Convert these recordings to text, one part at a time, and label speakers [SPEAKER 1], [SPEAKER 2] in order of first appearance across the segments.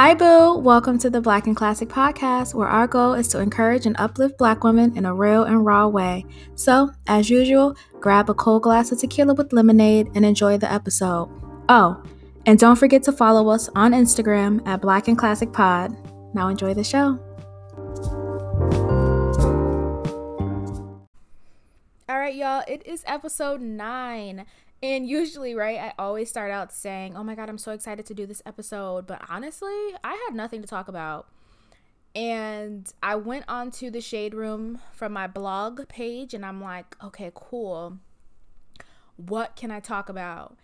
[SPEAKER 1] Hi, Boo. Welcome to the Black in Classic podcast, where our goal is to encourage and uplift Black women in a real and raw way. So, as usual, grab a cold glass of tequila with lemonade and enjoy the episode. Oh, and don't forget to follow us on Instagram at Black in Classic Pod. Now, enjoy the show. All right, y'all, it is episode nine. And usually, right, I always start out saying, Oh my God, I'm so excited to do this episode. But honestly, I had nothing to talk about. And I went onto the shade room from my blog page and I'm like, Okay, cool. What can I talk about?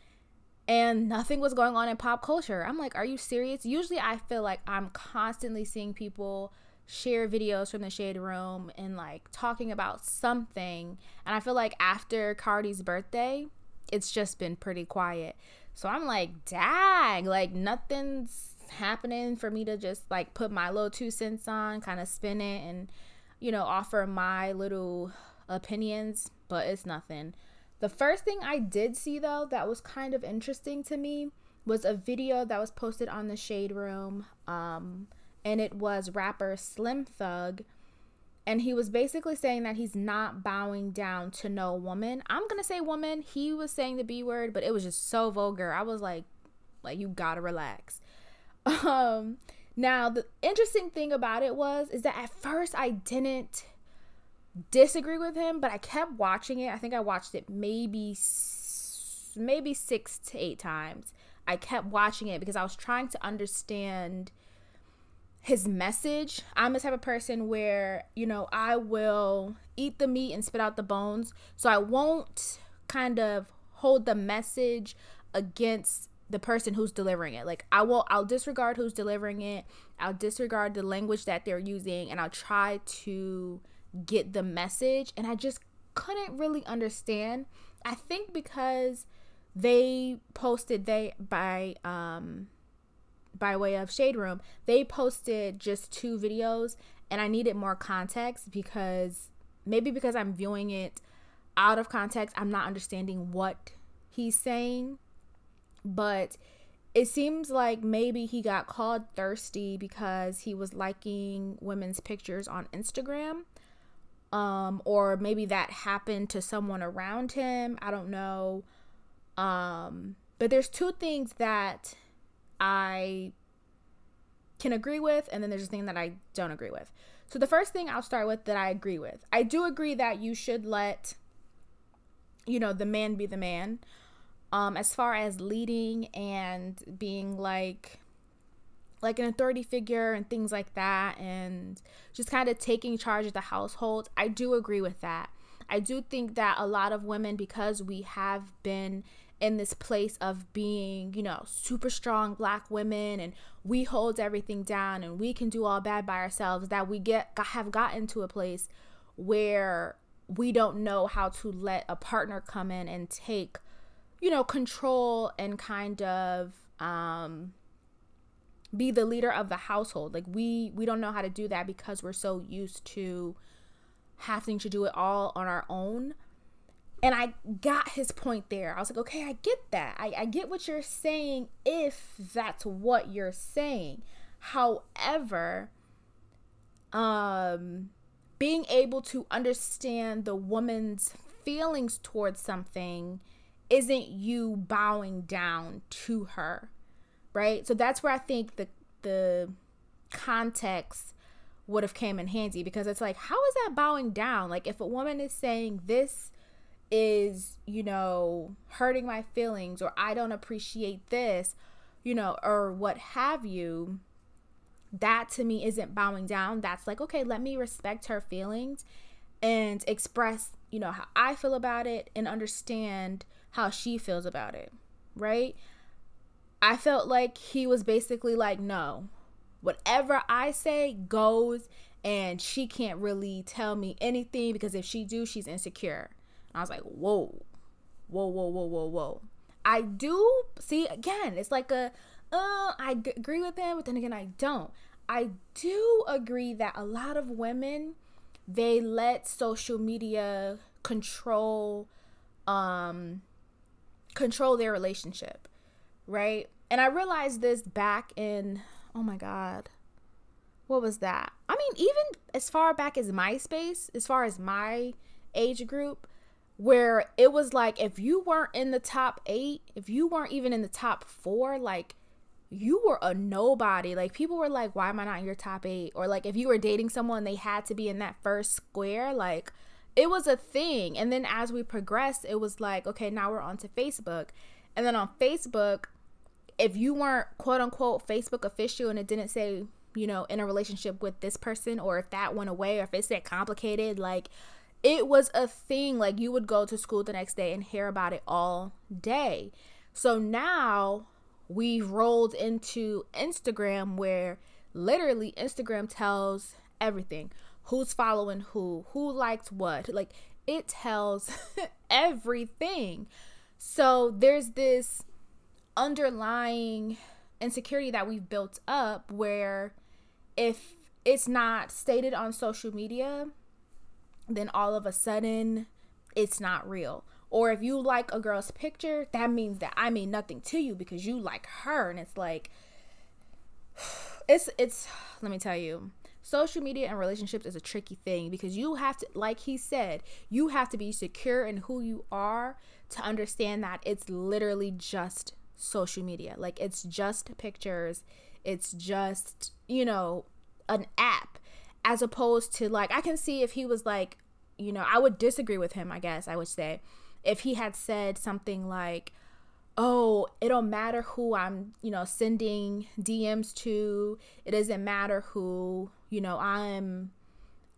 [SPEAKER 1] And nothing was going on in pop culture. I'm like, Are you serious? Usually, I feel like I'm constantly seeing people share videos from the shade room and like talking about something. And I feel like after Cardi's birthday, it's just been pretty quiet. So I'm like, dang, like nothing's happening for me to just like put my little two cents on, kind of spin it and, you know, offer my little opinions, but it's nothing. The first thing I did see though that was kind of interesting to me was a video that was posted on the Shade Room. Um, and it was rapper Slim Thug and he was basically saying that he's not bowing down to no woman. I'm gonna say woman. He was saying the B word, but it was just so vulgar. I was like, like you gotta relax. Um, now the interesting thing about it was is that at first I didn't disagree with him, but I kept watching it. I think I watched it maybe maybe six to eight times. I kept watching it because I was trying to understand his message. I'm the type of person where, you know, I will eat the meat and spit out the bones. So I won't kind of hold the message against the person who's delivering it. Like I will I'll disregard who's delivering it. I'll disregard the language that they're using and I'll try to get the message and I just couldn't really understand. I think because they posted they by um by way of Shade Room, they posted just two videos and I needed more context because maybe because I'm viewing it out of context, I'm not understanding what he's saying. But it seems like maybe he got called thirsty because he was liking women's pictures on Instagram. Um, or maybe that happened to someone around him. I don't know. Um, but there's two things that I can agree with, and then there's a thing that I don't agree with. So the first thing I'll start with that I agree with. I do agree that you should let you know the man be the man. Um as far as leading and being like like an authority figure and things like that and just kind of taking charge of the household. I do agree with that. I do think that a lot of women because we have been in this place of being, you know, super strong black women and we hold everything down and we can do all bad by ourselves that we get have gotten to a place where we don't know how to let a partner come in and take you know control and kind of um be the leader of the household. Like we we don't know how to do that because we're so used to having to do it all on our own and I got his point there. I was like, okay, I get that. I, I get what you're saying if that's what you're saying. However, um, being able to understand the woman's feelings towards something isn't you bowing down to her, right? So that's where I think the the context would have came in handy because it's like, how is that bowing down? Like if a woman is saying this is, you know, hurting my feelings or I don't appreciate this, you know, or what have you, that to me isn't bowing down. That's like, okay, let me respect her feelings and express, you know, how I feel about it and understand how she feels about it, right? I felt like he was basically like, no, whatever I say goes and she can't really tell me anything because if she do, she's insecure. I was like, whoa, whoa, whoa, whoa, whoa, whoa. I do see again, it's like a, uh, I g- agree with him, but then again, I don't. I do agree that a lot of women, they let social media control, um, control their relationship, right? And I realized this back in oh my god. What was that? I mean, even as far back as MySpace, as far as my age group, where it was like if you weren't in the top eight, if you weren't even in the top four, like you were a nobody. Like people were like, why am I not in your top eight? Or like if you were dating someone, they had to be in that first square. Like it was a thing. And then as we progressed, it was like, okay, now we're on to Facebook. And then on Facebook, if you weren't quote unquote Facebook official and it didn't say, you know, in a relationship with this person, or if that went away, or if it said complicated, like it was a thing. Like you would go to school the next day and hear about it all day. So now we've rolled into Instagram where literally Instagram tells everything who's following who, who likes what. Like it tells everything. So there's this underlying insecurity that we've built up where if it's not stated on social media, then all of a sudden it's not real. Or if you like a girl's picture, that means that I mean nothing to you because you like her. And it's like it's it's let me tell you social media and relationships is a tricky thing because you have to like he said you have to be secure in who you are to understand that it's literally just social media. Like it's just pictures. It's just you know an app as opposed to like I can see if he was like, you know, I would disagree with him, I guess I would say, if he had said something like, "Oh, it don't matter who I'm, you know, sending DMs to. It doesn't matter who, you know, I'm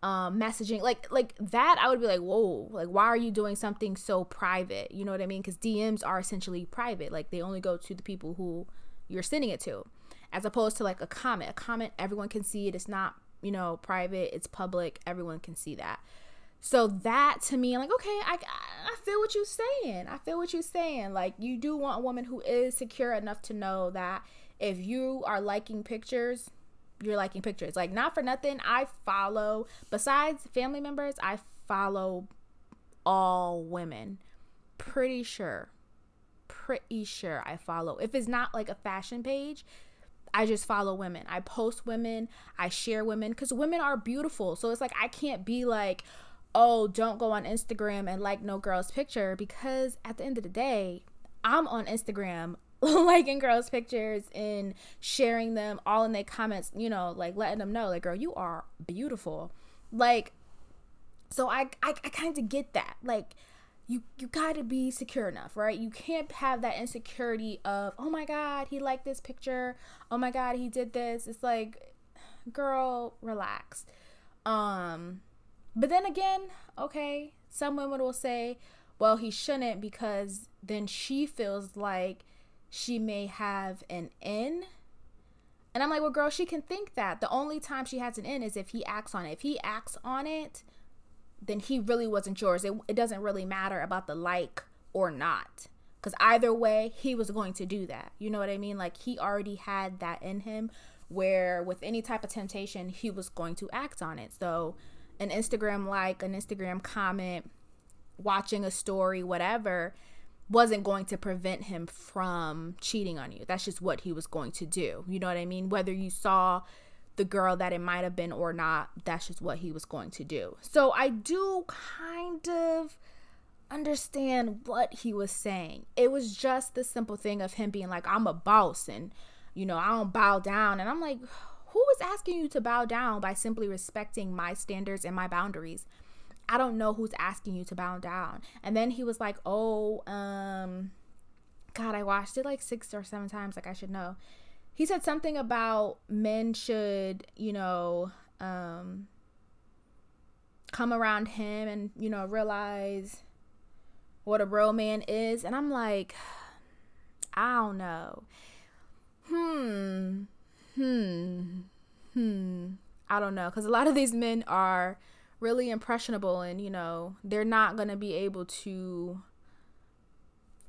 [SPEAKER 1] um messaging. Like like that i would be like whoa like why are you doing something so private? You know what i mean? Because dms are essentially private. Like they only go to the people who you're sending it to as opposed to like a comment. A comment everyone can see it. It's not you know, private, it's public, everyone can see that. So that to me, I'm like, okay, I, I feel what you're saying. I feel what you're saying. Like, you do want a woman who is secure enough to know that if you are liking pictures, you're liking pictures. Like, not for nothing, I follow, besides family members, I follow all women. Pretty sure. Pretty sure I follow. If it's not like a fashion page, I just follow women. I post women, I share women because women are beautiful. So it's like I can't be like, oh, don't go on Instagram and like no girl's picture because at the end of the day, I'm on Instagram liking girls' pictures and sharing them all in their comments, you know, like letting them know, like, girl, you are beautiful. Like, so I I, I kind of get that. Like, you you got to be secure enough, right? You can't have that insecurity of, "Oh my god, he liked this picture. Oh my god, he did this." It's like, girl, relax. Um but then again, okay, some women will say, "Well, he shouldn't because then she feels like she may have an in." And I'm like, "Well, girl, she can think that. The only time she has an in is if he acts on it. If he acts on it, then he really wasn't yours. It, it doesn't really matter about the like or not. Because either way, he was going to do that. You know what I mean? Like he already had that in him where with any type of temptation, he was going to act on it. So an Instagram like, an Instagram comment, watching a story, whatever, wasn't going to prevent him from cheating on you. That's just what he was going to do. You know what I mean? Whether you saw the girl that it might have been or not. That's just what he was going to do. So I do kind of understand what he was saying. It was just the simple thing of him being like, I'm a boss and, you know, I don't bow down. And I'm like, who is asking you to bow down by simply respecting my standards and my boundaries? I don't know who's asking you to bow down. And then he was like, oh, um, God, I watched it like six or seven times. Like I should know he said something about men should, you know, um, come around him and, you know, realize what a bro man is. And I'm like, I don't know. Hmm. Hmm. Hmm. I don't know. Because a lot of these men are really impressionable and, you know, they're not going to be able to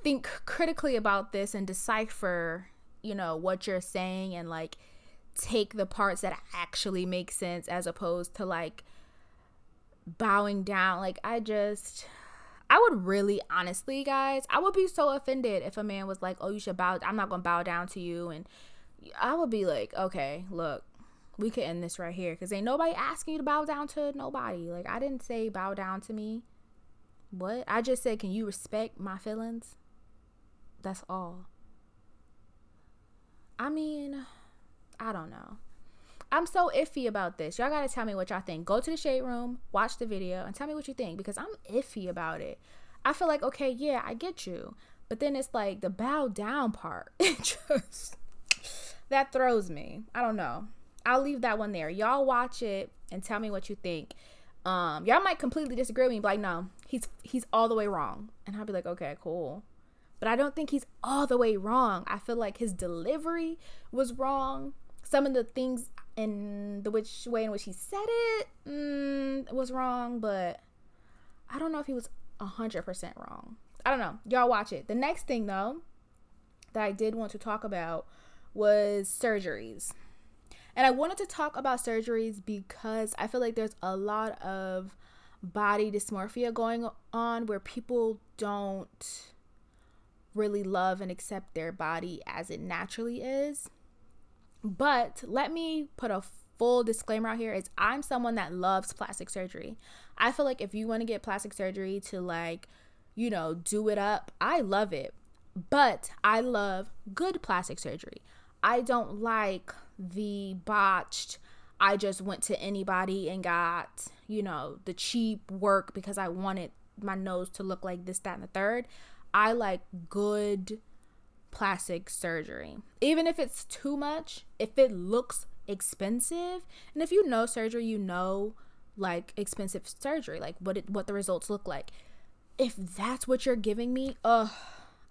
[SPEAKER 1] think critically about this and decipher you know what you're saying and like take the parts that actually make sense as opposed to like bowing down like i just i would really honestly guys i would be so offended if a man was like oh you should bow i'm not gonna bow down to you and I would be like, okay, look, we could end this right here because ain't nobody asking you to bow down to nobody. Like, I didn't say bow down to me. What? I just said, can you respect my feelings? That's all. I mean, I don't know. I'm so iffy about this. Y'all gotta tell me what y'all think. Go to the shade room, watch the video, and tell me what you think because I'm iffy about it. I feel like, okay, yeah, I get you. But then it's like the bow down part. Just that throws me. I don't know. I'll leave that one there. Y'all watch it and tell me what you think. Um, y'all might completely disagree with me, like, no, he's he's all the way wrong. And I'll be like, okay, cool. But I don't think he's all the way wrong. I feel like his delivery was wrong. Some of the things in the which way in which he said it mm, was wrong, but I don't know if he was hundred percent wrong. I don't know. Y'all watch it. The next thing though that I did want to talk about was surgeries. And I wanted to talk about surgeries because I feel like there's a lot of body dysmorphia going on where people don't really love and accept their body as it naturally is. But let me put a full disclaimer out here is I'm someone that loves plastic surgery. I feel like if you want to get plastic surgery to like, you know, do it up, I love it. But I love good plastic surgery. I don't like the botched I just went to anybody and got, you know, the cheap work because I wanted my nose to look like this, that, and the third. I like good plastic surgery. Even if it's too much, if it looks expensive, and if you know surgery, you know like expensive surgery, like what it what the results look like. If that's what you're giving me, oh,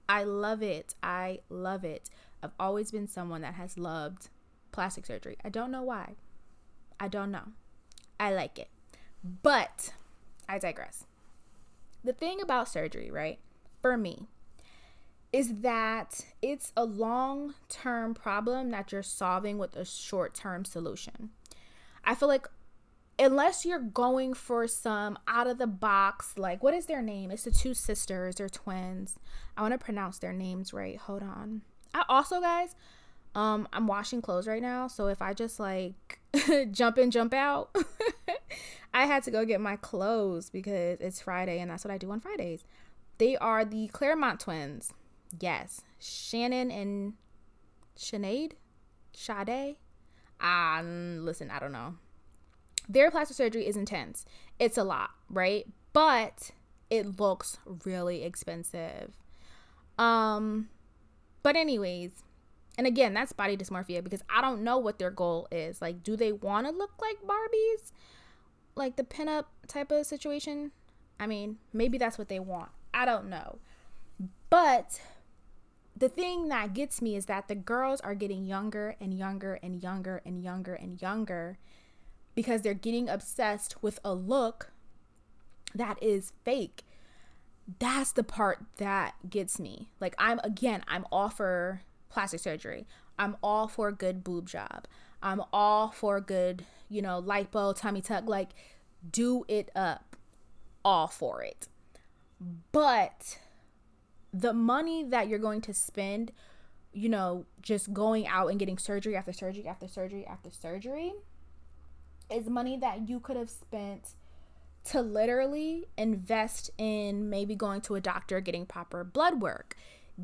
[SPEAKER 1] I love it. I love it. I've always been someone that has loved plastic surgery. I don't know why. I don't know. I like it. But I digress. The thing about surgery, right, for me, is that it's a long term problem that you're solving with a short term solution. I feel like unless you're going for some out of the box, like what is their name? It's the two sisters, they're twins. I want to pronounce their names right. Hold on. I also, guys, um, I'm washing clothes right now, so if I just like jump in, jump out, I had to go get my clothes because it's Friday and that's what I do on Fridays. They are the Clermont twins. Yes, Shannon and Sinead, Sade. Ah, listen, I don't know their plastic surgery is intense. It's a lot, right? But it looks really expensive. Um but anyways, and again, that's body dysmorphia because I don't know what their goal is. Like do they want to look like Barbies? Like the pinup type of situation? I mean, maybe that's what they want. I don't know. But the thing that gets me is that the girls are getting younger and younger and younger and younger and younger because they're getting obsessed with a look that is fake. That's the part that gets me. Like, I'm again, I'm all for plastic surgery. I'm all for a good boob job. I'm all for a good, you know, lipo, tummy tuck. Like, do it up. All for it. But the money that you're going to spend, you know, just going out and getting surgery after surgery after surgery after surgery is money that you could have spent to literally invest in maybe going to a doctor, getting proper blood work,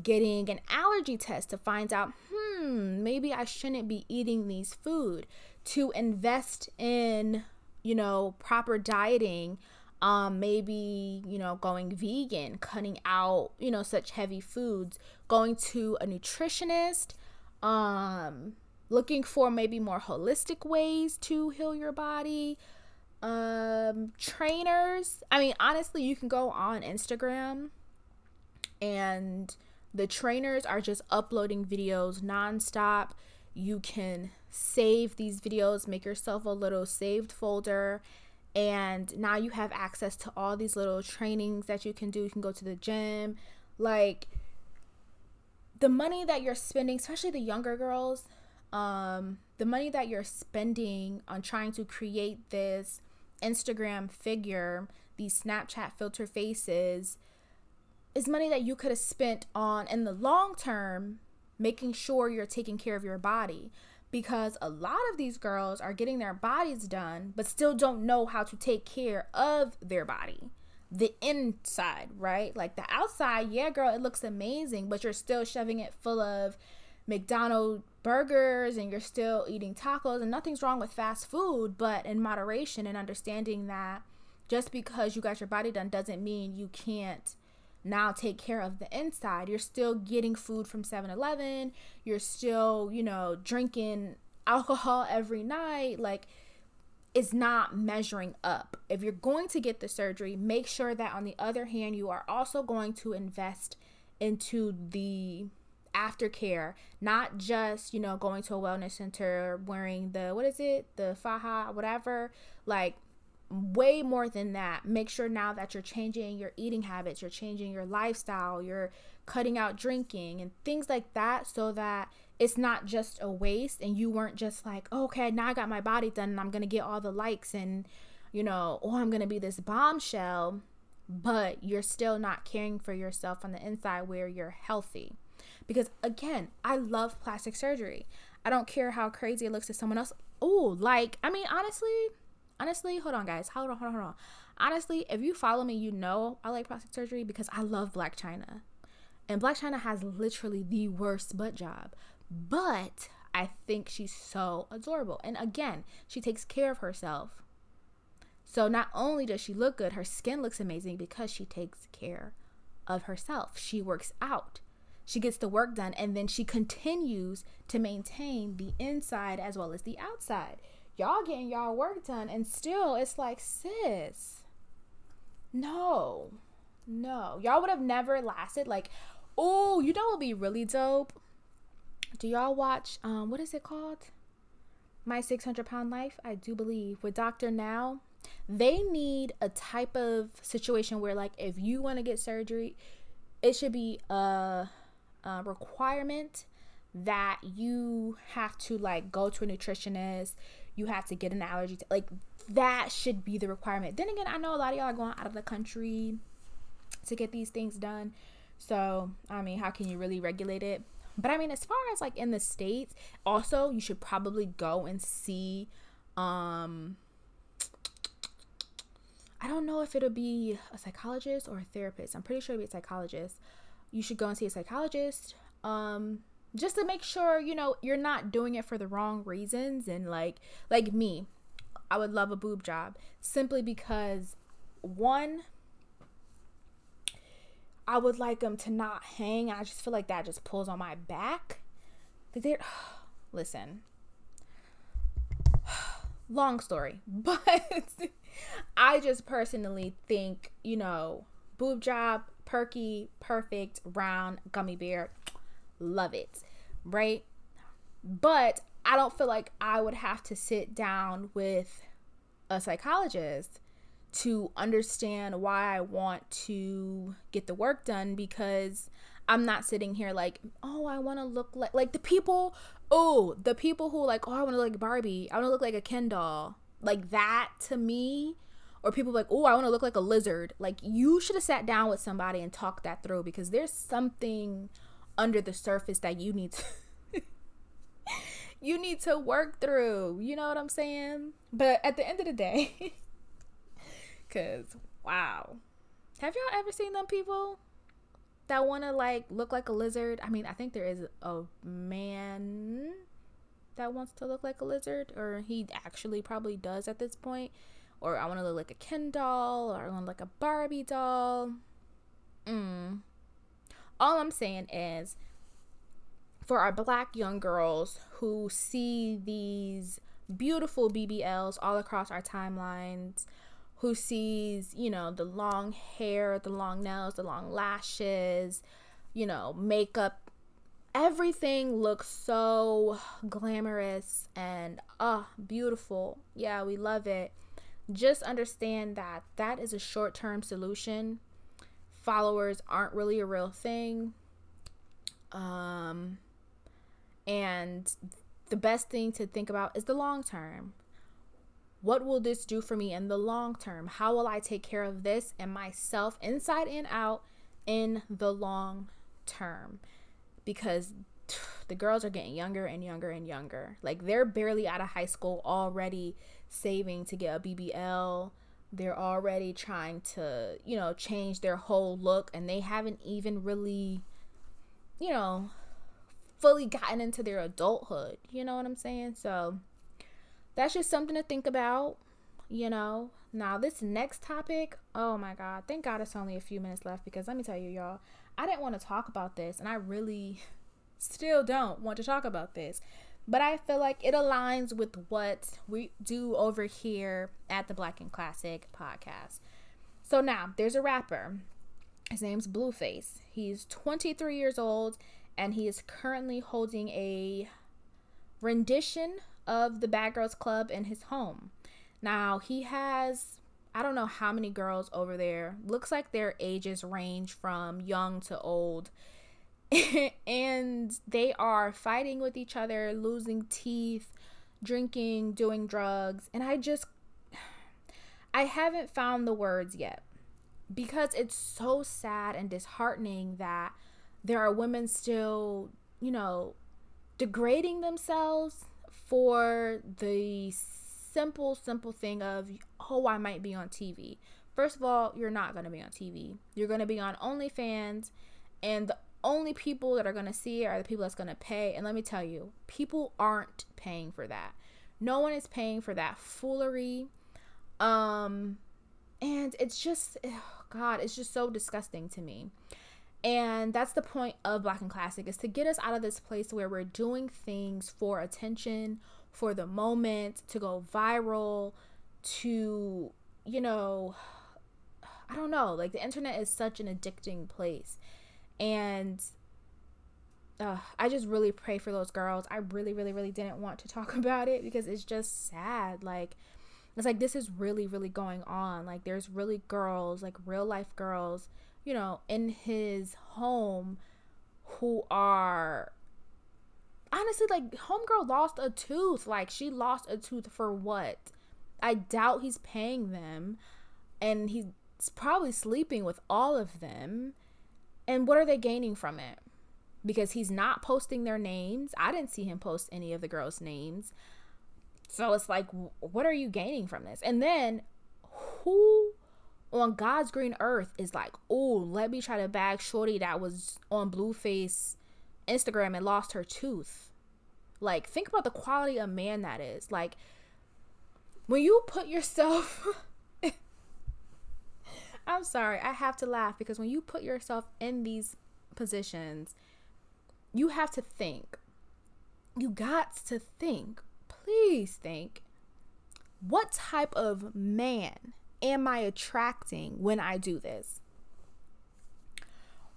[SPEAKER 1] getting an allergy test to find out, hmm, maybe I shouldn't be eating these food, to invest in, you know, proper dieting, um, maybe, you know, going vegan, cutting out, you know, such heavy foods, going to a nutritionist, um, looking for maybe more holistic ways to heal your body um trainers. I mean honestly you can go on instagram and the trainers are just uploading videos nonstop. You can save these videos make yourself a little saved folder and now you have access to all these little trainings that you can do. You can go to the gym. Like the money that you're spending especially the younger girls um, the money that you're spending on trying to create this Instagram figure, these Snapchat filter faces, is money that you could have spent on in the long term making sure you're taking care of your body because a lot of these girls are getting their bodies done but still don't know how to take care of their body. The inside right? Like the outside yeah girl it looks amazing but you're still shoving it full of mcdonald's burgers and you're still eating tacos and nothing's wrong with fast food but in moderation and understanding that just because you got your body done doesn't mean you can't now take care of the inside. You're still getting food from 7 Eleven. You're still, you know, drinking alcohol every night. Like, it's not measuring up. If you're going to get the surgery, make sure that on the other hand, you are also going to invest into the aftercare, not just, you know, going to a wellness center wearing the, what is it, the faja, whatever. Like, way more than that. Make sure now that you're changing your eating habits, you're changing your lifestyle, you're cutting out drinking and things like that so that it's not just a waste and you weren't just like, okay, now I got my body done and I'm going to get all the likes and, you know, oh, I'm going to be this bombshell, but you're still not caring for yourself on the inside where you're healthy. Because again, I love plastic surgery. I don't care how crazy it looks to someone else. Oh, like, I mean, honestly, honestly, hold on, guys. Hold on, hold on, hold on. Honestly, if you follow me, you know I like plastic surgery because I love Blac Chyna. And Blac Chyna has literally the worst butt job. But I think she's so adorable. And again, she takes care of herself. So not only does she look good, her skin looks amazing because she takes care of herself. She works out. She gets the work done and then she continues to maintain the inside as well as the outside y'all getting y'all work done and still it's like sis no no. Y'all would have never lasted like oh you know what would be really dope? Do y'all watch um what is it called? My 600 pound life i do believe with dr now. They need a type of situation where like if you want to get surgery it should be a, a requirement that you have to like go to a nutritionist you have to get an allergy like that should be the requirement. Then again i know a lot of y'all are going out of the country to get these things done. So i mean how can you really regulate it? But i mean as far as like in the states also you should probably go and see um i don't know if it'll be a psychologist or a therapist. I'm pretty sure it'll be a psychologist. You should go and see a psychologist um just to make sure you know you're not doing it for the wrong reasons. And like like me i would love a boob job simply because one i would like them to not hang. I just feel like that just pulls on my back. They're listen. Long story but i just personally think you know boob job perky perfect round gummy bear love it, right? But I don't feel like I would have to sit down with a psychologist to understand why I want to get the work done because I'm not sitting here like, oh, I want to look like like the people, oh, the people who like, oh, I want to look like Barbie. I want to look like a Ken doll. Like that to me or people like, oh, I want to look like a lizard. Like you should have sat down with somebody and talked that through because there's something under the surface that you need to you need to work through. You know what I'm saying? But at the end of the day, cuz wow. Have y'all ever seen them people that want to like look like a lizard? I mean, I think there is a man that wants to look like a lizard or he actually probably does at this point. Or I want to look like a Ken doll or I want to look like a Barbie doll. Mm all I'm saying is for our black young girls who see these beautiful BBLs all across our timelines, who sees, you know, the long hair, the long nails, the long lashes, you know, makeup, everything looks so glamorous and ah, oh, beautiful. Yeah, we love it. Just understand that that is a short-term solution followers aren't really a real thing. Um, and the best thing to think about is the long term. What will this do for me in the long term? How will I take care of this and myself inside and out in the long term? Because the girls are getting younger and younger and younger. Like they're barely out of high school already saving to get a BBL. They're already trying to, you know, change their whole look and they haven't even really, you know, fully gotten into their adulthood. You know what I'm saying? So that's just something to think about, you know. Now, this next topic, oh my God, thank God it's only a few minutes left because let me tell you, y'all, I didn't want to talk about this and I really still don't want to talk about this. But I feel like it aligns with what we do over here at the Black in Classic podcast. So now there's a rapper. His name's Blueface. He's 23 years old and he is currently holding a rendition of the Bad Girls Club in his home. Now, he has I don't know how many girls over there. Looks like their ages range from young to old. and they are fighting with each other, losing teeth, drinking, doing drugs. And I just, I haven't found the words yet because it's so sad and disheartening that there are women still, you know, degrading themselves for the simple, simple thing of, oh, I might be on TV. First of all, you're not going to be on TV. You're going to be on OnlyFans, and the only people that are going to see it are the people that's going to pay. And let me tell you, people aren't paying for that. No one is paying for that foolery. Um, and it's just, oh God, it's just so disgusting to me. And that's the point of Black in Classic is to get us out of this place where we're doing things for attention, for the moment, to go viral, to, you know, I don't know, like the internet is such an addicting place and uh, I just really pray for those girls. I really, really, really didn't want to talk about it because it's just sad. Like, it's like this is really, really going on. Like, there's really girls, like real life girls, you know, in his home who are honestly like homegirl lost a tooth. Like, she lost a tooth for what? I doubt he's paying them, and he's probably sleeping with all of them and what are they gaining from it? Because he's not posting their names. I didn't see him post any of the girls' names. So it's like, what are you gaining from this? And then who on God's green earth is like, oh, let me try to bag Shorty that was on Blueface Instagram and lost her tooth. Like, think about the quality of man that is. Like, when you put yourself I'm sorry, I have to laugh because when you put yourself in these positions, you have to think. You got to think. Please think. What type of man am I attracting when I do this?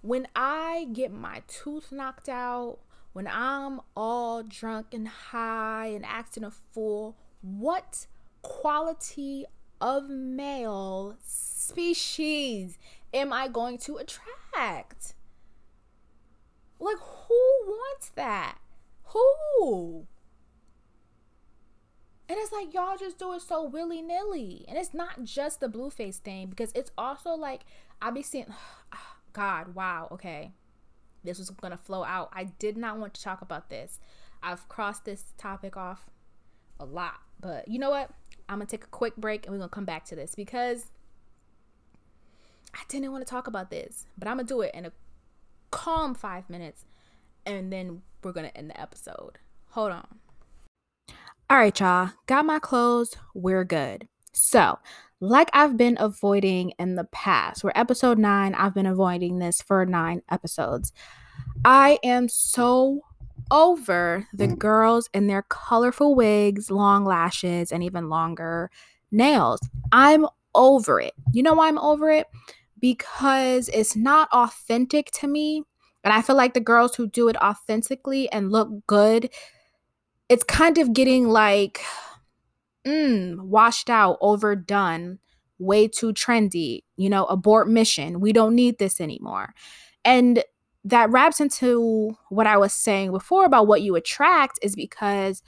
[SPEAKER 1] When I get my tooth knocked out, when I'm all drunk and high and acting a fool, what quality of male species am I going to attract? Like, who wants that? Who? And it's like y'all just do it so willy nilly. And it's not just the Blueface thing because it's also like I be seeing, ah, God, wow, okay. This was gonna flow out. I did not want to talk about this. I've crossed this topic off a lot, but you know what? I'm gonna take a quick break and we're gonna come back to this because I didn't want to talk about this, but I'm gonna do it in a calm five minutes and then we're gonna end the episode. Hold on. All right, y'all, got my clothes. We're good. So, like I've been avoiding in the past, we're episode nine, I've been avoiding this for nine episodes. I am so over the girls in their colorful wigs, long lashes, and even longer nails. I'm over it. You know why I'm over it? Because it's not authentic to me. And I feel like the girls who do it authentically and look good, it's kind of getting like mm, washed out, overdone, way too trendy, you know, abort mission. We don't need this anymore. And that wraps into what I was saying before about what you attract is because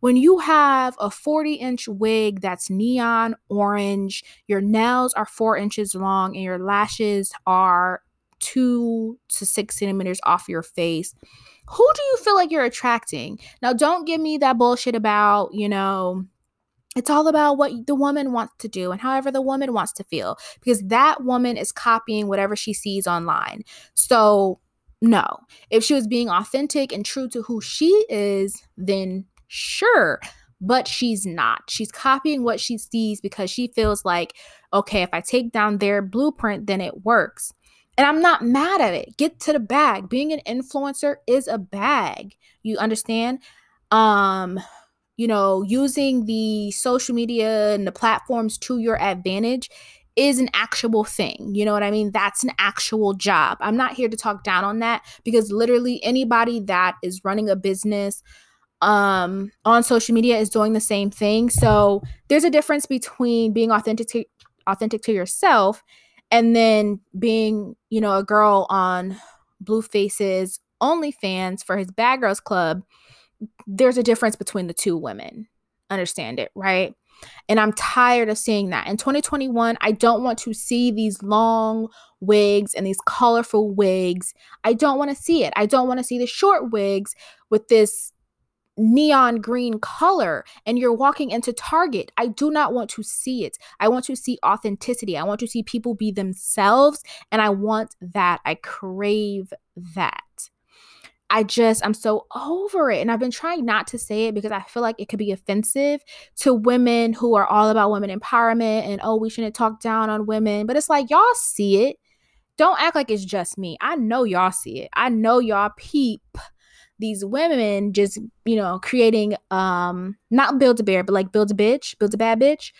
[SPEAKER 1] when you have a 40 inch wig that's neon orange, your nails are four inches long, and your lashes are two to six centimeters off your face, who do you feel like you're attracting? Now, don't give me that bullshit about, you know, it's all about what the woman wants to do and however the woman wants to feel because that woman is copying whatever she sees online. So, no. If she was being authentic and true to who she is, then sure. But she's not. She's copying what she sees because she feels like, okay, if I take down their blueprint, then it works. And I'm not mad at it. Get to the bag. Being an influencer is a bag. You understand? Um, you know, using the social media and the platforms to your advantage is an actual thing. You know what I mean? That's an actual job. I'm not here to talk down on that because literally anybody that is running a business um on social media is doing the same thing. So there's a difference between being authentic to, authentic to yourself and then being, you know, a girl on Blueface's OnlyFans for his Bad Girls Club there's a difference between the two women. Understand it, right? And I'm tired of seeing that. In 2021, I don't want to see these long wigs and these colorful wigs. I don't want to see it. I don't want to see the short wigs with this neon green color and you're walking into Target. I do not want to see it. I want to see authenticity. I want to see people be themselves and I want that. I crave that. I just, I'm so over it. And I've been trying not to say it because I feel like it could be offensive to women who are all about women empowerment and, oh, we shouldn't talk down on women. But it's like, y'all see it. Don't act like it's just me. I know y'all see it. I know y'all peep these women just, you know, creating, um, not build a bear, but like build a bitch, build a bad bitch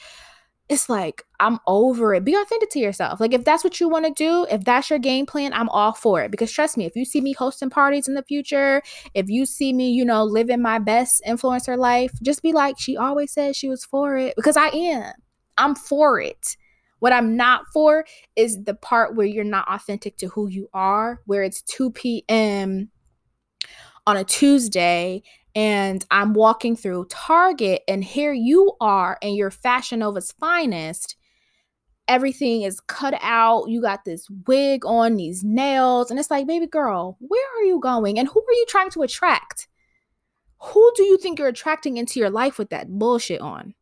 [SPEAKER 1] it's like I'm over it. Be authentic to yourself. Like if that's what you want to do, if that's your game plan, I'm all for it. Because trust me, if you see me hosting parties in the future, if you see me, you know, living my best influencer life, just be like, she always said she was for it. Because I am. I'm for it. What I'm not for is the part where you're not authentic to who you are, where it's 2 p.m. on a Tuesday and I'm walking through Target, and here you are in your Fashion Nova's finest. Everything is cut out. You got this wig on, these nails, and it's like, baby girl, where are you going? And who are you trying to attract? Who do you think you're attracting into your life with that bullshit on?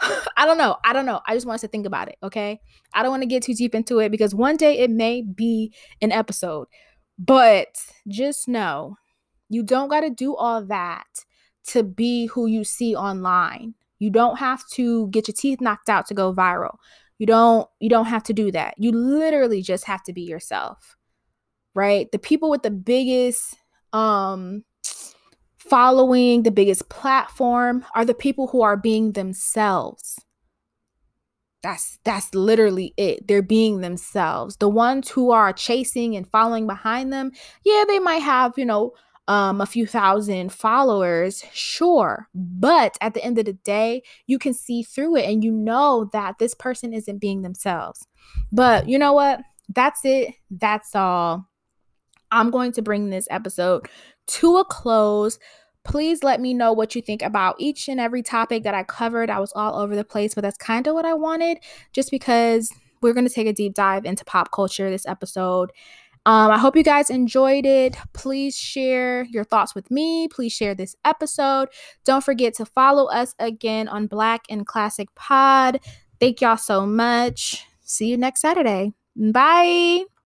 [SPEAKER 1] I don't know. I don't know. I just want us to think about it, okay? I don't want to get too deep into it because one day it may be an episode. But just know you don't got to do all that to be who you see online. You don't have to get your teeth knocked out to go viral. You don't you don't have to do that. You literally just have to be yourself. Right? The people with the biggest um following, the biggest platform are the people who are being themselves. That's that's literally it. They're being themselves. The ones who are chasing and following behind them, yeah, they might have, you know, um, a few thousand followers, sure. But at the end of the day, you can see through it and you know that this person isn't being themselves. But you know what? That's it. That's all. I'm going to bring this episode to a close. Please let me know what you think about each and every topic that I covered. I was all over the place, but that's kind of what I wanted just because we're going to take a deep dive into pop culture this episode. Um, I hope you guys enjoyed it. Please share your thoughts with me. Please share this episode. Don't forget to follow us again on Black in Classic Pod. Thank y'all so much. See you next Saturday. Bye.